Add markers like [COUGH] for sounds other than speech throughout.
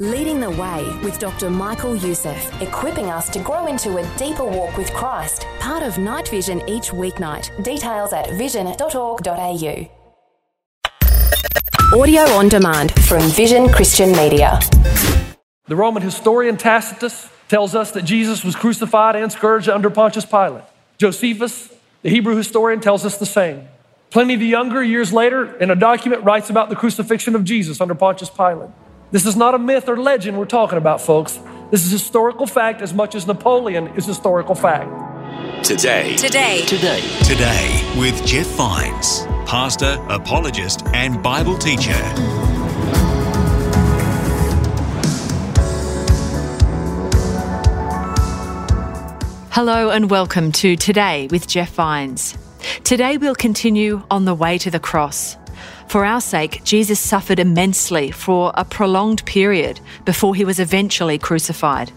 Leading the Way with Dr. Michael Youssef, equipping us to grow into a deeper walk with Christ. Part of Night Vision each weeknight. Details at vision.org.au. Audio on demand from Vision Christian Media. The Roman historian Tacitus tells us that Jesus was crucified and scourged under Pontius Pilate. Josephus, the Hebrew historian, tells us the same. Pliny the Younger, years later, in a document, writes about the crucifixion of Jesus under Pontius Pilate. This is not a myth or legend we're talking about, folks. This is historical fact as much as Napoleon is historical fact. Today. Today. Today. Today with Jeff Vines, pastor, apologist, and Bible teacher. Hello and welcome to Today with Jeff Vines. Today we'll continue on the way to the cross. For our sake, Jesus suffered immensely for a prolonged period before he was eventually crucified.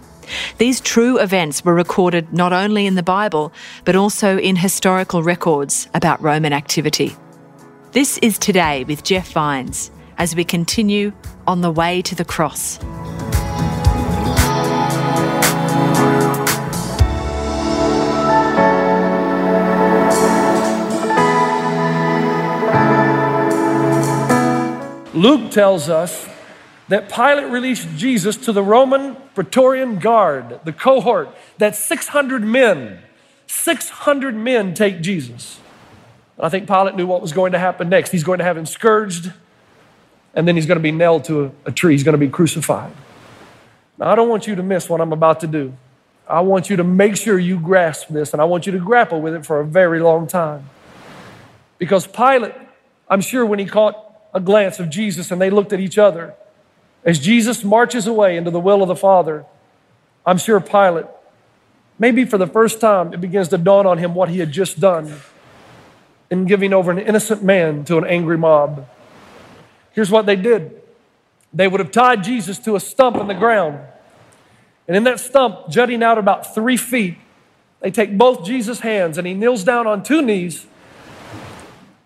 These true events were recorded not only in the Bible, but also in historical records about Roman activity. This is Today with Jeff Vines as we continue on the way to the cross. Luke tells us that Pilate released Jesus to the Roman Praetorian Guard, the cohort, that 600 men, 600 men take Jesus. I think Pilate knew what was going to happen next. He's going to have him scourged, and then he's going to be nailed to a, a tree. He's going to be crucified. Now, I don't want you to miss what I'm about to do. I want you to make sure you grasp this, and I want you to grapple with it for a very long time. Because Pilate, I'm sure when he caught a glance of Jesus and they looked at each other. As Jesus marches away into the will of the Father, I'm sure Pilate, maybe for the first time, it begins to dawn on him what he had just done in giving over an innocent man to an angry mob. Here's what they did they would have tied Jesus to a stump in the ground. And in that stump, jutting out about three feet, they take both Jesus' hands and he kneels down on two knees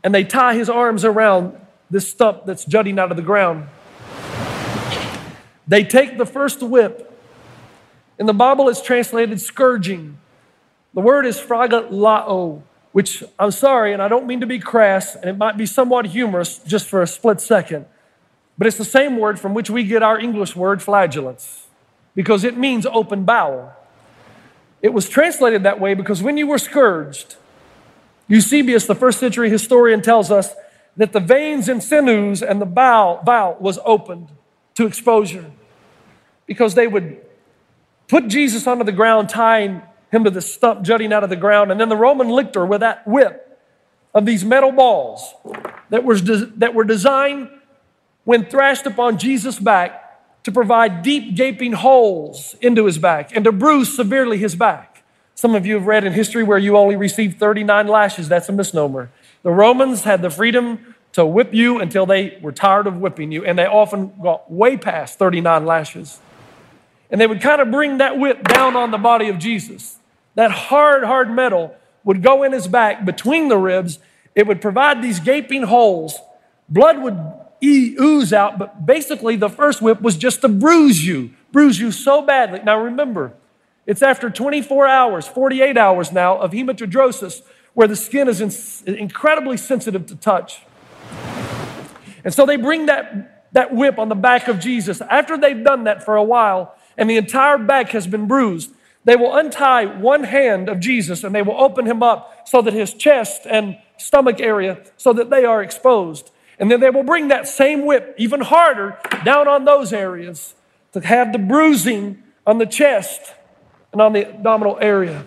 and they tie his arms around this stump that's jutting out of the ground. They take the first whip. In the Bible, it's translated scourging. The word is phragalao, which I'm sorry, and I don't mean to be crass, and it might be somewhat humorous just for a split second, but it's the same word from which we get our English word flagellants, because it means open bowel. It was translated that way because when you were scourged, Eusebius, the first century historian, tells us that the veins and sinews and the bowel, bowel was opened to exposure because they would put Jesus onto the ground, tying him to the stump jutting out of the ground, and then the Roman lictor with that whip of these metal balls that, was de- that were designed when thrashed upon Jesus' back to provide deep gaping holes into his back and to bruise severely his back. Some of you have read in history where you only received 39 lashes. That's a misnomer. The Romans had the freedom to whip you until they were tired of whipping you, and they often got way past 39 lashes. And they would kind of bring that whip down on the body of Jesus. That hard, hard metal would go in his back between the ribs. It would provide these gaping holes. Blood would ooze out, but basically the first whip was just to bruise you, bruise you so badly. Now remember, it's after 24 hours, 48 hours now of hematidrosis where the skin is incredibly sensitive to touch. And so they bring that, that whip on the back of Jesus. After they've done that for a while and the entire back has been bruised, they will untie one hand of Jesus and they will open him up so that his chest and stomach area so that they are exposed. And then they will bring that same whip even harder down on those areas to have the bruising on the chest and on the abdominal area.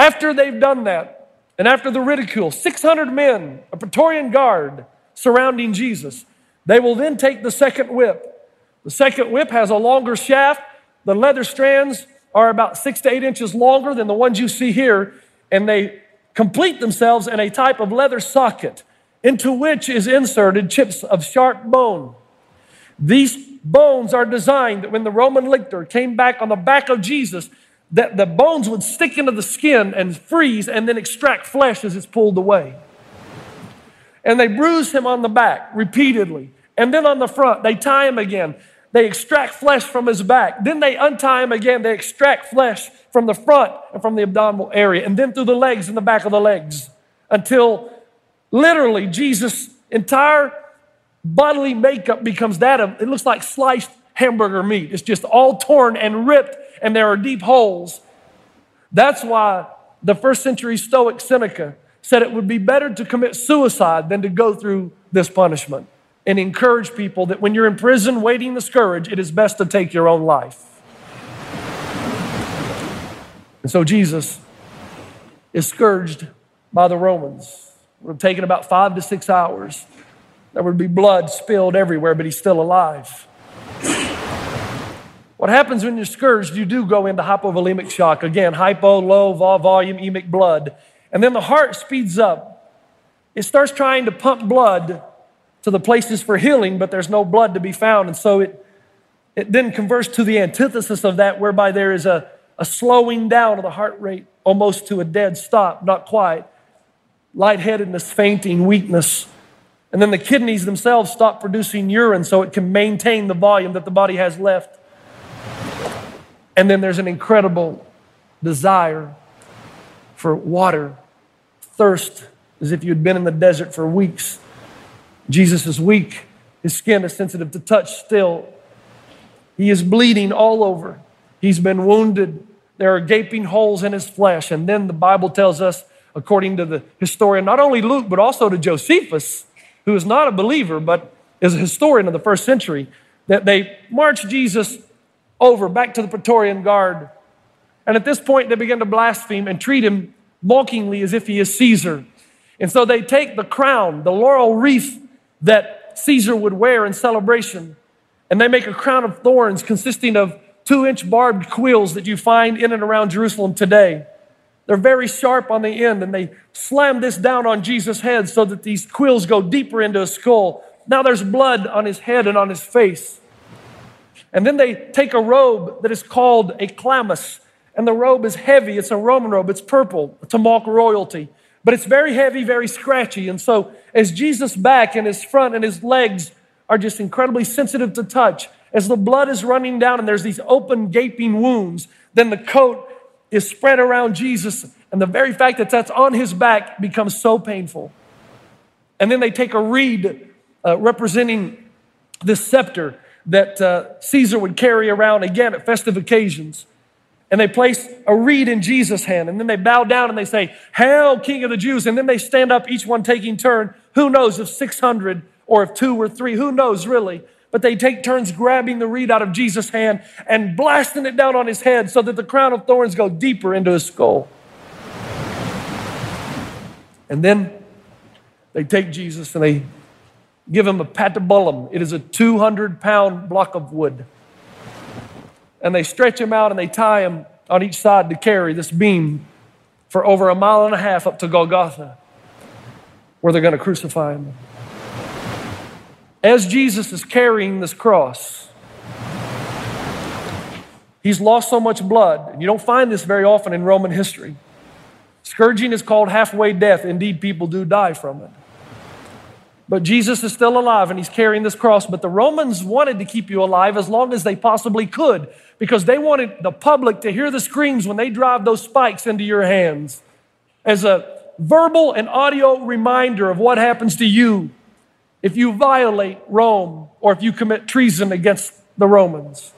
After they've done that, and after the ridicule, 600 men, a Praetorian guard surrounding Jesus, they will then take the second whip. The second whip has a longer shaft. The leather strands are about six to eight inches longer than the ones you see here, and they complete themselves in a type of leather socket into which is inserted chips of sharp bone. These bones are designed that when the Roman lictor came back on the back of Jesus, that the bones would stick into the skin and freeze and then extract flesh as it's pulled away. And they bruise him on the back repeatedly. And then on the front, they tie him again. they extract flesh from his back. Then they untie him again. They extract flesh from the front and from the abdominal area, and then through the legs and the back of the legs until literally Jesus' entire bodily makeup becomes that of, it looks like sliced hamburger meat. It's just all torn and ripped, and there are deep holes. That's why the first century Stoic Seneca said it would be better to commit suicide than to go through this punishment and encourage people that when you're in prison waiting the scourge, it is best to take your own life. And so Jesus is scourged by the Romans. It would have taken about five to six hours. There would be blood spilled everywhere, but he's still alive. What happens when you're scourged, you do go into hypovolemic shock. Again, hypo, low volume, emic blood. And then the heart speeds up. It starts trying to pump blood to the places for healing, but there's no blood to be found. And so it, it then converts to the antithesis of that, whereby there is a, a slowing down of the heart rate almost to a dead stop, not quite. Lightheadedness, fainting, weakness. And then the kidneys themselves stop producing urine so it can maintain the volume that the body has left. And then there's an incredible desire for water, thirst, as if you'd been in the desert for weeks. Jesus is weak. His skin is sensitive to touch still. He is bleeding all over. He's been wounded. There are gaping holes in his flesh. And then the Bible tells us, according to the historian, not only Luke, but also to Josephus, who is not a believer, but is a historian of the first century, that they march Jesus over back to the Praetorian Guard. And at this point, they begin to blaspheme and treat him mockingly as if he is Caesar. And so they take the crown, the laurel wreath that Caesar would wear in celebration. And they make a crown of thorns consisting of two inch barbed quills that you find in and around Jerusalem today. They're very sharp on the end, and they slam this down on Jesus' head so that these quills go deeper into his skull. Now there's blood on his head and on his face. And then they take a robe that is called a chlamys, and the robe is heavy. It's a Roman robe, it's purple to mock royalty. But it's very heavy, very scratchy. And so, as Jesus' back and his front and his legs are just incredibly sensitive to touch, as the blood is running down and there's these open, gaping wounds, then the coat is spread around Jesus. And the very fact that that's on his back becomes so painful. And then they take a reed uh, representing this scepter that uh, Caesar would carry around again at festive occasions and they place a reed in Jesus' hand, and then they bow down and they say, Hail, King of the Jews. And then they stand up, each one taking turn. Who knows if 600 or if two or three, who knows really? But they take turns grabbing the reed out of Jesus' hand and blasting it down on his head so that the crown of thorns go deeper into his skull. And then they take Jesus and they give him a patibulum. It is a 200 pound block of wood and they stretch him out and they tie him on each side to carry this beam for over a mile and a half up to Golgotha, where they're going to crucify him. As Jesus is carrying this cross, he's lost so much blood. You don't find this very often in Roman history. Scourging is called halfway death. Indeed, people do die from it. But Jesus is still alive and he's carrying this cross. But the Romans wanted to keep you alive as long as they possibly could because they wanted the public to hear the screams when they drive those spikes into your hands as a verbal and audio reminder of what happens to you if you violate Rome or if you commit treason against the Romans.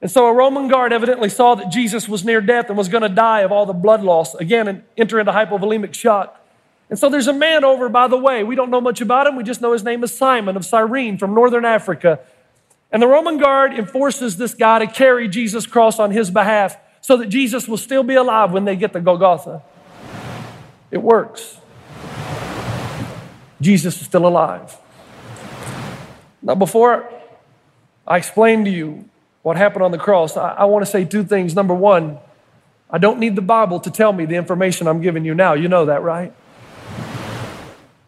And so a Roman guard evidently saw that Jesus was near death and was going to die of all the blood loss again and enter into hypovolemic shock. And so there's a man over, by the way, we don't know much about him. We just know his name is Simon of Cyrene from northern Africa. And the Roman guard enforces this guy to carry Jesus' cross on his behalf so that Jesus will still be alive when they get to Golgotha. It works. Jesus is still alive. Now, before I explain to you what happened on the cross, I, I want to say two things. Number one, I don't need the Bible to tell me the information I'm giving you now. You know that, right?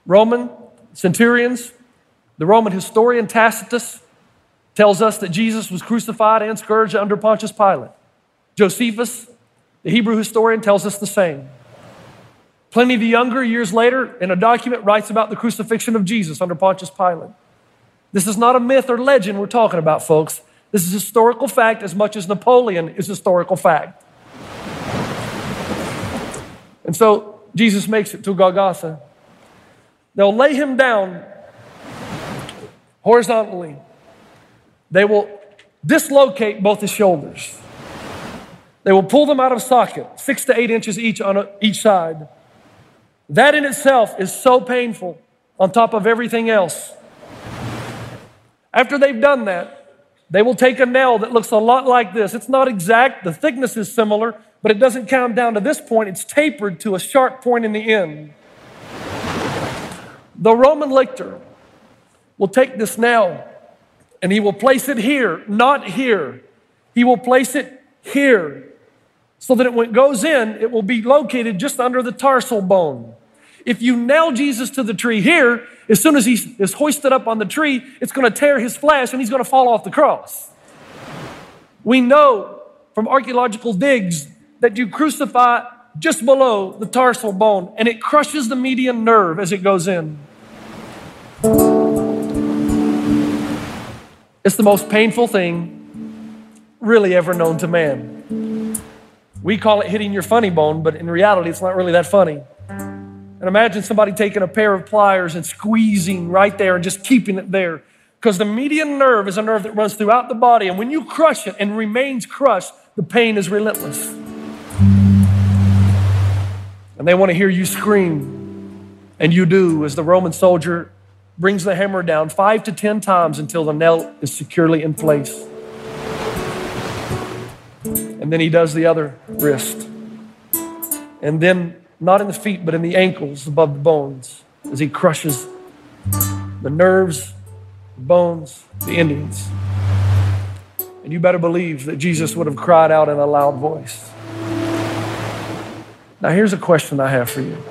Roman centurions, the Roman historian Tacitus tells us that Jesus was crucified and scourged under Pontius Pilate. Josephus, the Hebrew historian, tells us the same. Pliny the Younger, years later, in a document, writes about the crucifixion of Jesus under Pontius Pilate. This is not a myth or legend we're talking about, folks. This is historical fact as much as Napoleon is historical fact. And so Jesus makes it to Golgotha. They'll lay him down horizontally. They will dislocate both his shoulders. They will pull them out of socket, six to eight inches each on a, each side. That in itself is so painful on top of everything else. After they've done that, they will take a nail that looks a lot like this. It's not exact, the thickness is similar, but it doesn't come down to this point. It's tapered to a sharp point in the end. The Roman lictor will take this nail and he will place it here, not here. He will place it here so that when it goes in, it will be located just under the tarsal bone. If you nail Jesus to the tree here, as soon as he is hoisted up on the tree, it's going to tear his flesh and he's going to fall off the cross. We know from archaeological digs that you crucify just below the tarsal bone and it crushes the median nerve as it goes in. It's the most painful thing really ever known to man. We call it hitting your funny bone, but in reality, it's not really that funny. And imagine somebody taking a pair of pliers and squeezing right there and just keeping it there. Because the median nerve is a nerve that runs throughout the body. And when you crush it and remains crushed, the pain is relentless. And they want to hear you scream. And you do as the Roman soldier brings the hammer down five to ten times until the nail is securely in place. And then he does the other wrist. And then, not in the feet, but in the ankles above the bones, as he crushes the nerves, the bones, the endings. And you better believe that Jesus would have cried out in a loud voice. Now, here's a question I have for you.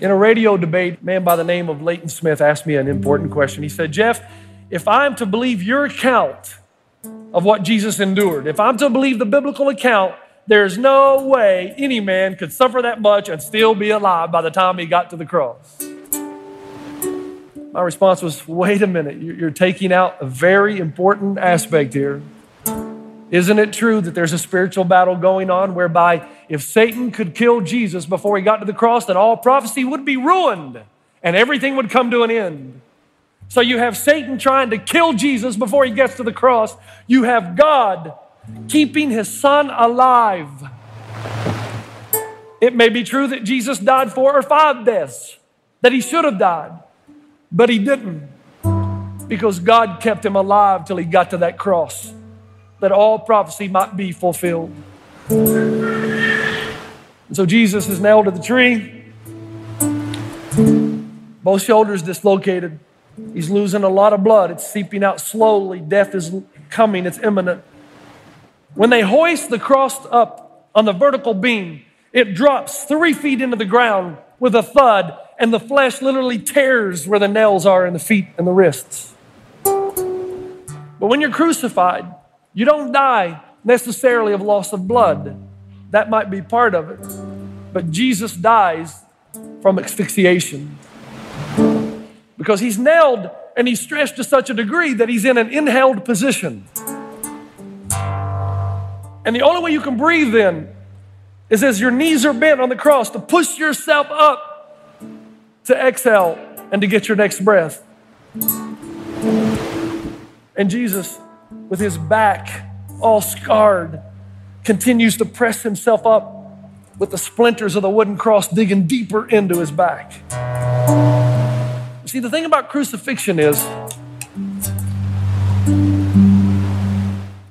In a radio debate, a man by the name of Leighton Smith asked me an important question. He said, Jeff, if I'm to believe your account of what Jesus endured. If I'm to believe the biblical account, there's no way any man could suffer that much and still be alive by the time he got to the cross. My response was wait a minute, you're taking out a very important aspect here. Isn't it true that there's a spiritual battle going on whereby if Satan could kill Jesus before he got to the cross, then all prophecy would be ruined and everything would come to an end? So you have Satan trying to kill Jesus before he gets to the cross. You have God keeping his son alive. It may be true that Jesus died four or five deaths, that he should have died, but he didn't because God kept him alive till he got to that cross, that all prophecy might be fulfilled. So Jesus is nailed to the tree, both shoulders dislocated. He's losing a lot of blood. It's seeping out slowly. Death is coming, it's imminent. When they hoist the cross up on the vertical beam, it drops three feet into the ground with a thud, and the flesh literally tears where the nails are in the feet and the wrists. But when you're crucified, you don't die necessarily of loss of blood. That might be part of it. But Jesus dies from asphyxiation because he's nailed and he's stretched to such a degree that he's in an inhaled position. And the only way you can breathe then is as your knees are bent on the cross to push yourself up to exhale and to get your next breath. And Jesus, with his back all scarred, continues to press himself up with the splinters of the wooden cross digging deeper into his back. See, the thing about crucifixion is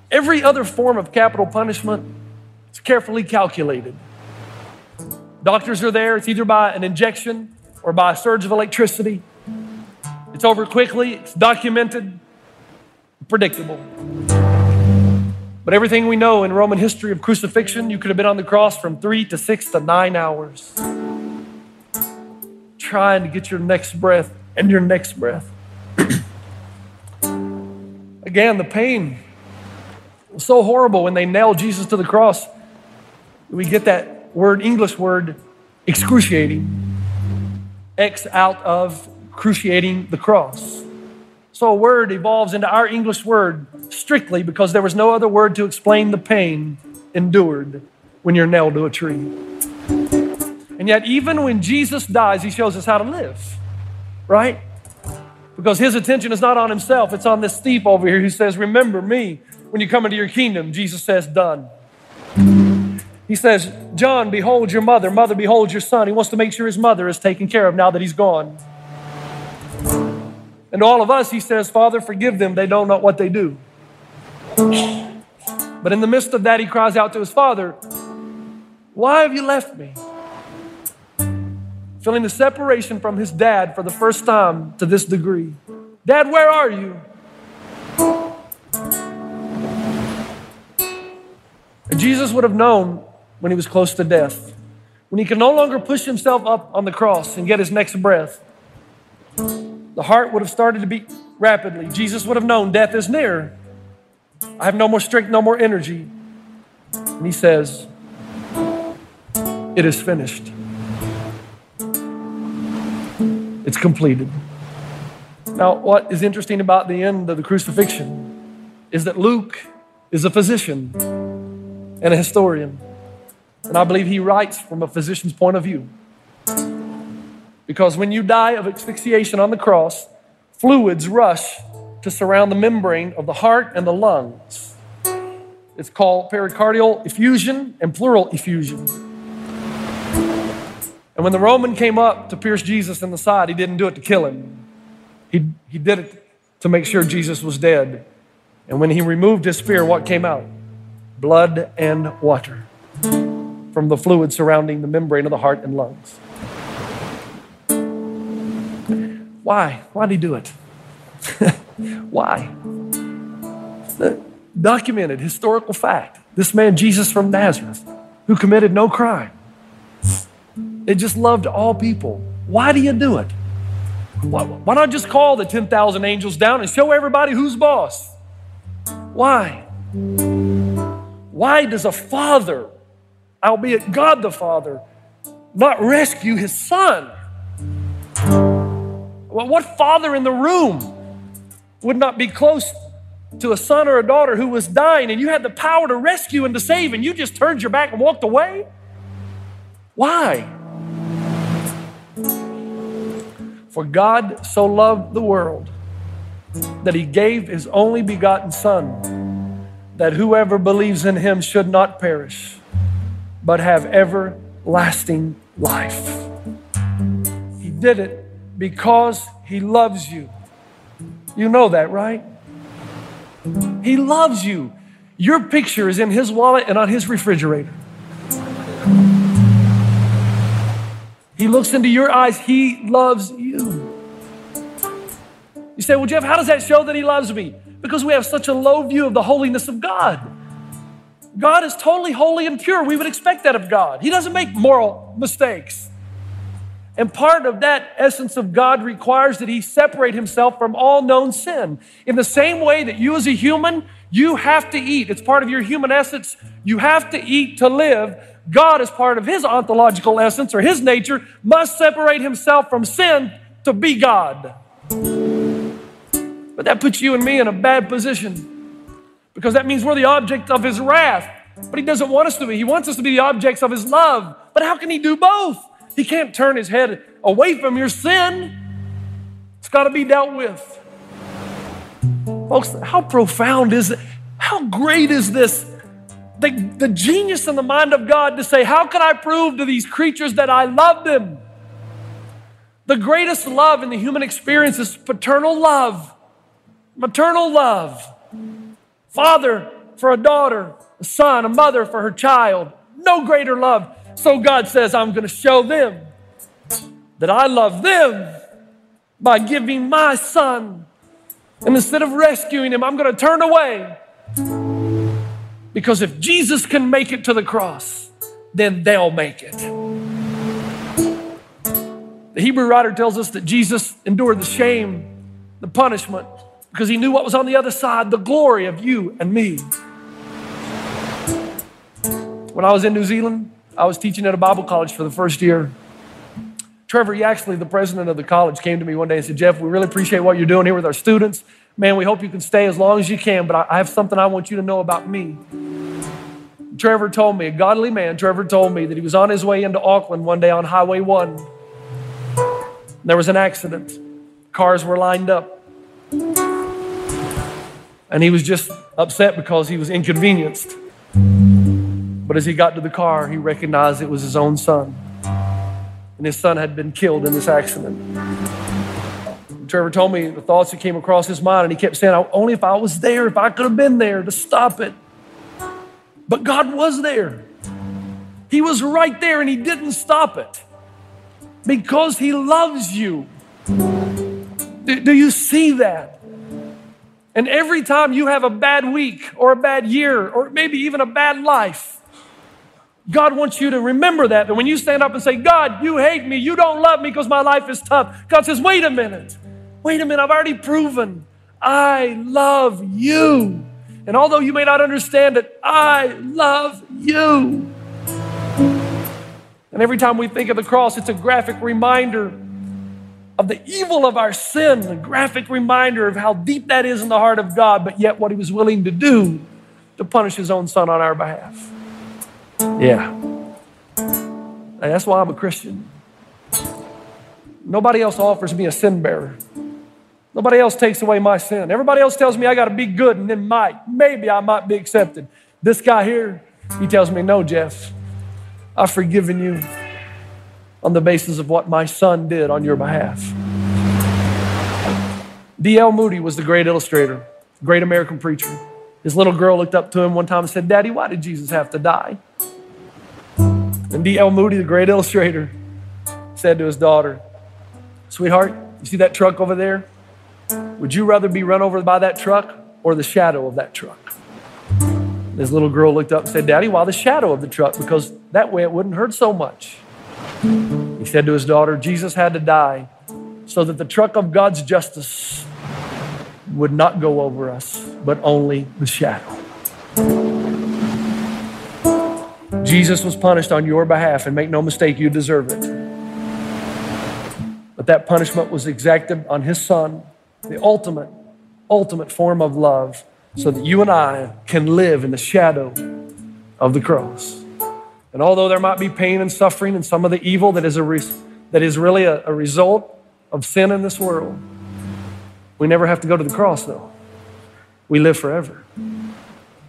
every other form of capital punishment is carefully calculated. Doctors are there, it's either by an injection or by a surge of electricity. It's over quickly, it's documented, predictable. But everything we know in Roman history of crucifixion, you could have been on the cross from three to six to nine hours, trying to get your next breath and your next breath. [CLEARS THROAT] Again, the pain was so horrible when they nailed Jesus to the cross. We get that word, English word, excruciating. X out of cruciating the cross. So a word evolves into our English word strictly because there was no other word to explain the pain endured when you're nailed to a tree. And yet, even when Jesus dies, he shows us how to live, right? Because his attention is not on himself, it's on this thief over here who says, Remember me when you come into your kingdom. Jesus says, Done. He says, John, behold your mother. Mother, behold your son. He wants to make sure his mother is taken care of now that he's gone. And to all of us, he says, Father, forgive them. They don't know what they do. But in the midst of that, he cries out to his father, Why have you left me? Feeling the separation from his dad for the first time to this degree. Dad, where are you? And Jesus would have known when he was close to death, when he could no longer push himself up on the cross and get his next breath the heart would have started to beat rapidly. Jesus would have known death is near. I have no more strength, no more energy. And he says, It is finished. It's completed. Now, what is interesting about the end of the crucifixion is that Luke is a physician and a historian. And I believe he writes from a physician's point of view. Because when you die of asphyxiation on the cross, fluids rush to surround the membrane of the heart and the lungs. It's called pericardial effusion and pleural effusion. And when the Roman came up to pierce Jesus in the side, he didn't do it to kill him. He, he did it to make sure Jesus was dead. And when he removed his spear, what came out? Blood and water from the fluid surrounding the membrane of the heart and lungs. Why? Why did he do it? [LAUGHS] Why? Documented historical fact. This man, Jesus from Nazareth, who committed no crime, it just loved all people. Why do you do it? Why, why not just call the 10,000 angels down and show everybody who's boss? Why? Why does a father, albeit God the Father, not rescue his son? Well, what father in the room would not be close to a son or a daughter who was dying and you had the power to rescue and to save and you just turned your back and walked away? Why? For God so loved the world that he gave his only begotten Son, that whoever believes in him should not perish, but have everlasting life. He did it because He loves you. You know that, right? He loves you. Your picture is in His wallet and on His refrigerator. He looks into your eyes, He loves you. You say, Well, Jeff, how does that show that He loves me? Because we have such a low view of the holiness of God. God is totally holy and pure. We would expect that of God. He doesn't make moral mistakes. And part of that essence of God requires that He separate Himself from all known sin. In the same way that you, as a human, you have to eat. It's part of your human essence. You have to eat to live. God, as part of His ontological essence or His nature, must separate Himself from sin to be God. But that puts you and me in a bad position because that means we're the object of His wrath. But He doesn't want us to be. He wants us to be the objects of His love. But how can He do both? He can't turn his head away from your sin. It's got to be dealt with. Folks, how profound is it? How great is this? The, the genius in the mind of God to say, How can I prove to these creatures that I love them? The greatest love in the human experience is paternal love, maternal love. Father for a daughter, a son, a mother for her child. No greater love. So God says, I'm going to show them that I love them by giving my son. And instead of rescuing him, I'm going to turn away. Because if Jesus can make it to the cross, then they'll make it. The Hebrew writer tells us that Jesus endured the shame, the punishment, because he knew what was on the other side the glory of you and me. When I was in New Zealand, I was teaching at a Bible college for the first year. Trevor Yaxley, the president of the college, came to me one day and said, Jeff, we really appreciate what you're doing here with our students. Man, we hope you can stay as long as you can, but I have something I want you to know about me. Trevor told me, a godly man, Trevor told me that he was on his way into Auckland one day on Highway 1. There was an accident. Cars were lined up. And he was just upset because he was inconvenienced. But as he got to the car, he recognized it was his own son. And his son had been killed in this accident. Trevor told me the thoughts that came across his mind, and he kept saying, Only if I was there, if I could have been there to stop it. But God was there. He was right there, and He didn't stop it because He loves you. Do, do you see that? And every time you have a bad week or a bad year or maybe even a bad life, God wants you to remember that. That when you stand up and say, God, you hate me, you don't love me because my life is tough, God says, wait a minute, wait a minute, I've already proven I love you. And although you may not understand it, I love you. And every time we think of the cross, it's a graphic reminder of the evil of our sin, a graphic reminder of how deep that is in the heart of God, but yet what He was willing to do to punish His own Son on our behalf. Yeah. That's why I'm a Christian. Nobody else offers me a sin bearer. Nobody else takes away my sin. Everybody else tells me I got to be good and then might, maybe I might be accepted. This guy here, he tells me, no, Jeff, I've forgiven you on the basis of what my son did on your behalf. D.L. Moody was the great illustrator, great American preacher. His little girl looked up to him one time and said, Daddy, why did Jesus have to die? And D.L. Moody, the great illustrator, said to his daughter, Sweetheart, you see that truck over there? Would you rather be run over by that truck or the shadow of that truck? And his little girl looked up and said, Daddy, why the shadow of the truck? Because that way it wouldn't hurt so much. He said to his daughter, Jesus had to die so that the truck of God's justice would not go over us, but only the shadow. Jesus was punished on your behalf, and make no mistake, you deserve it. But that punishment was exacted on his son, the ultimate, ultimate form of love, so that you and I can live in the shadow of the cross. And although there might be pain and suffering and some of the evil that is, a re- that is really a, a result of sin in this world, we never have to go to the cross, though. We live forever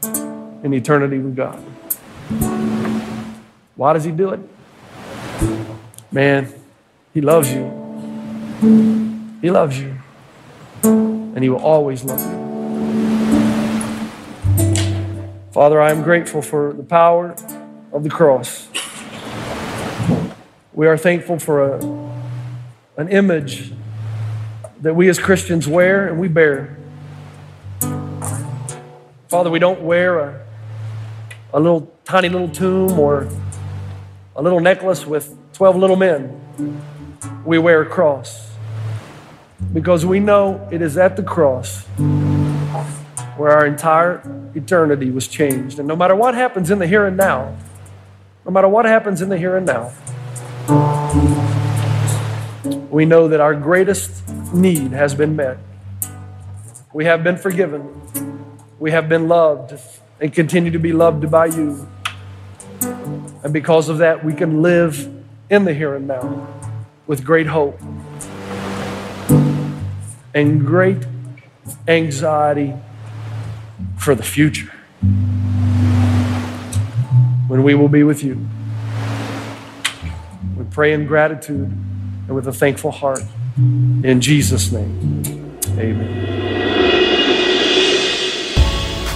in eternity with God. Why does He do it? Man, He loves you. He loves you. And He will always love you. Father, I am grateful for the power of the cross. We are thankful for a, an image that we as Christians wear and we bear. Father, we don't wear a, a little tiny little tomb or a little necklace with 12 little men. We wear a cross because we know it is at the cross where our entire eternity was changed. And no matter what happens in the here and now, no matter what happens in the here and now, we know that our greatest need has been met. We have been forgiven. We have been loved and continue to be loved by you. And because of that, we can live in the here and now with great hope and great anxiety for the future when we will be with you. We pray in gratitude and with a thankful heart. In Jesus' name, amen.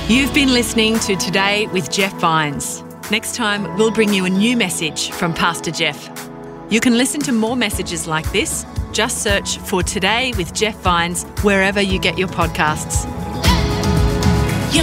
You've been listening to Today with Jeff Vines. Next time, we'll bring you a new message from Pastor Jeff. You can listen to more messages like this. Just search for Today with Jeff Vines wherever you get your podcasts. You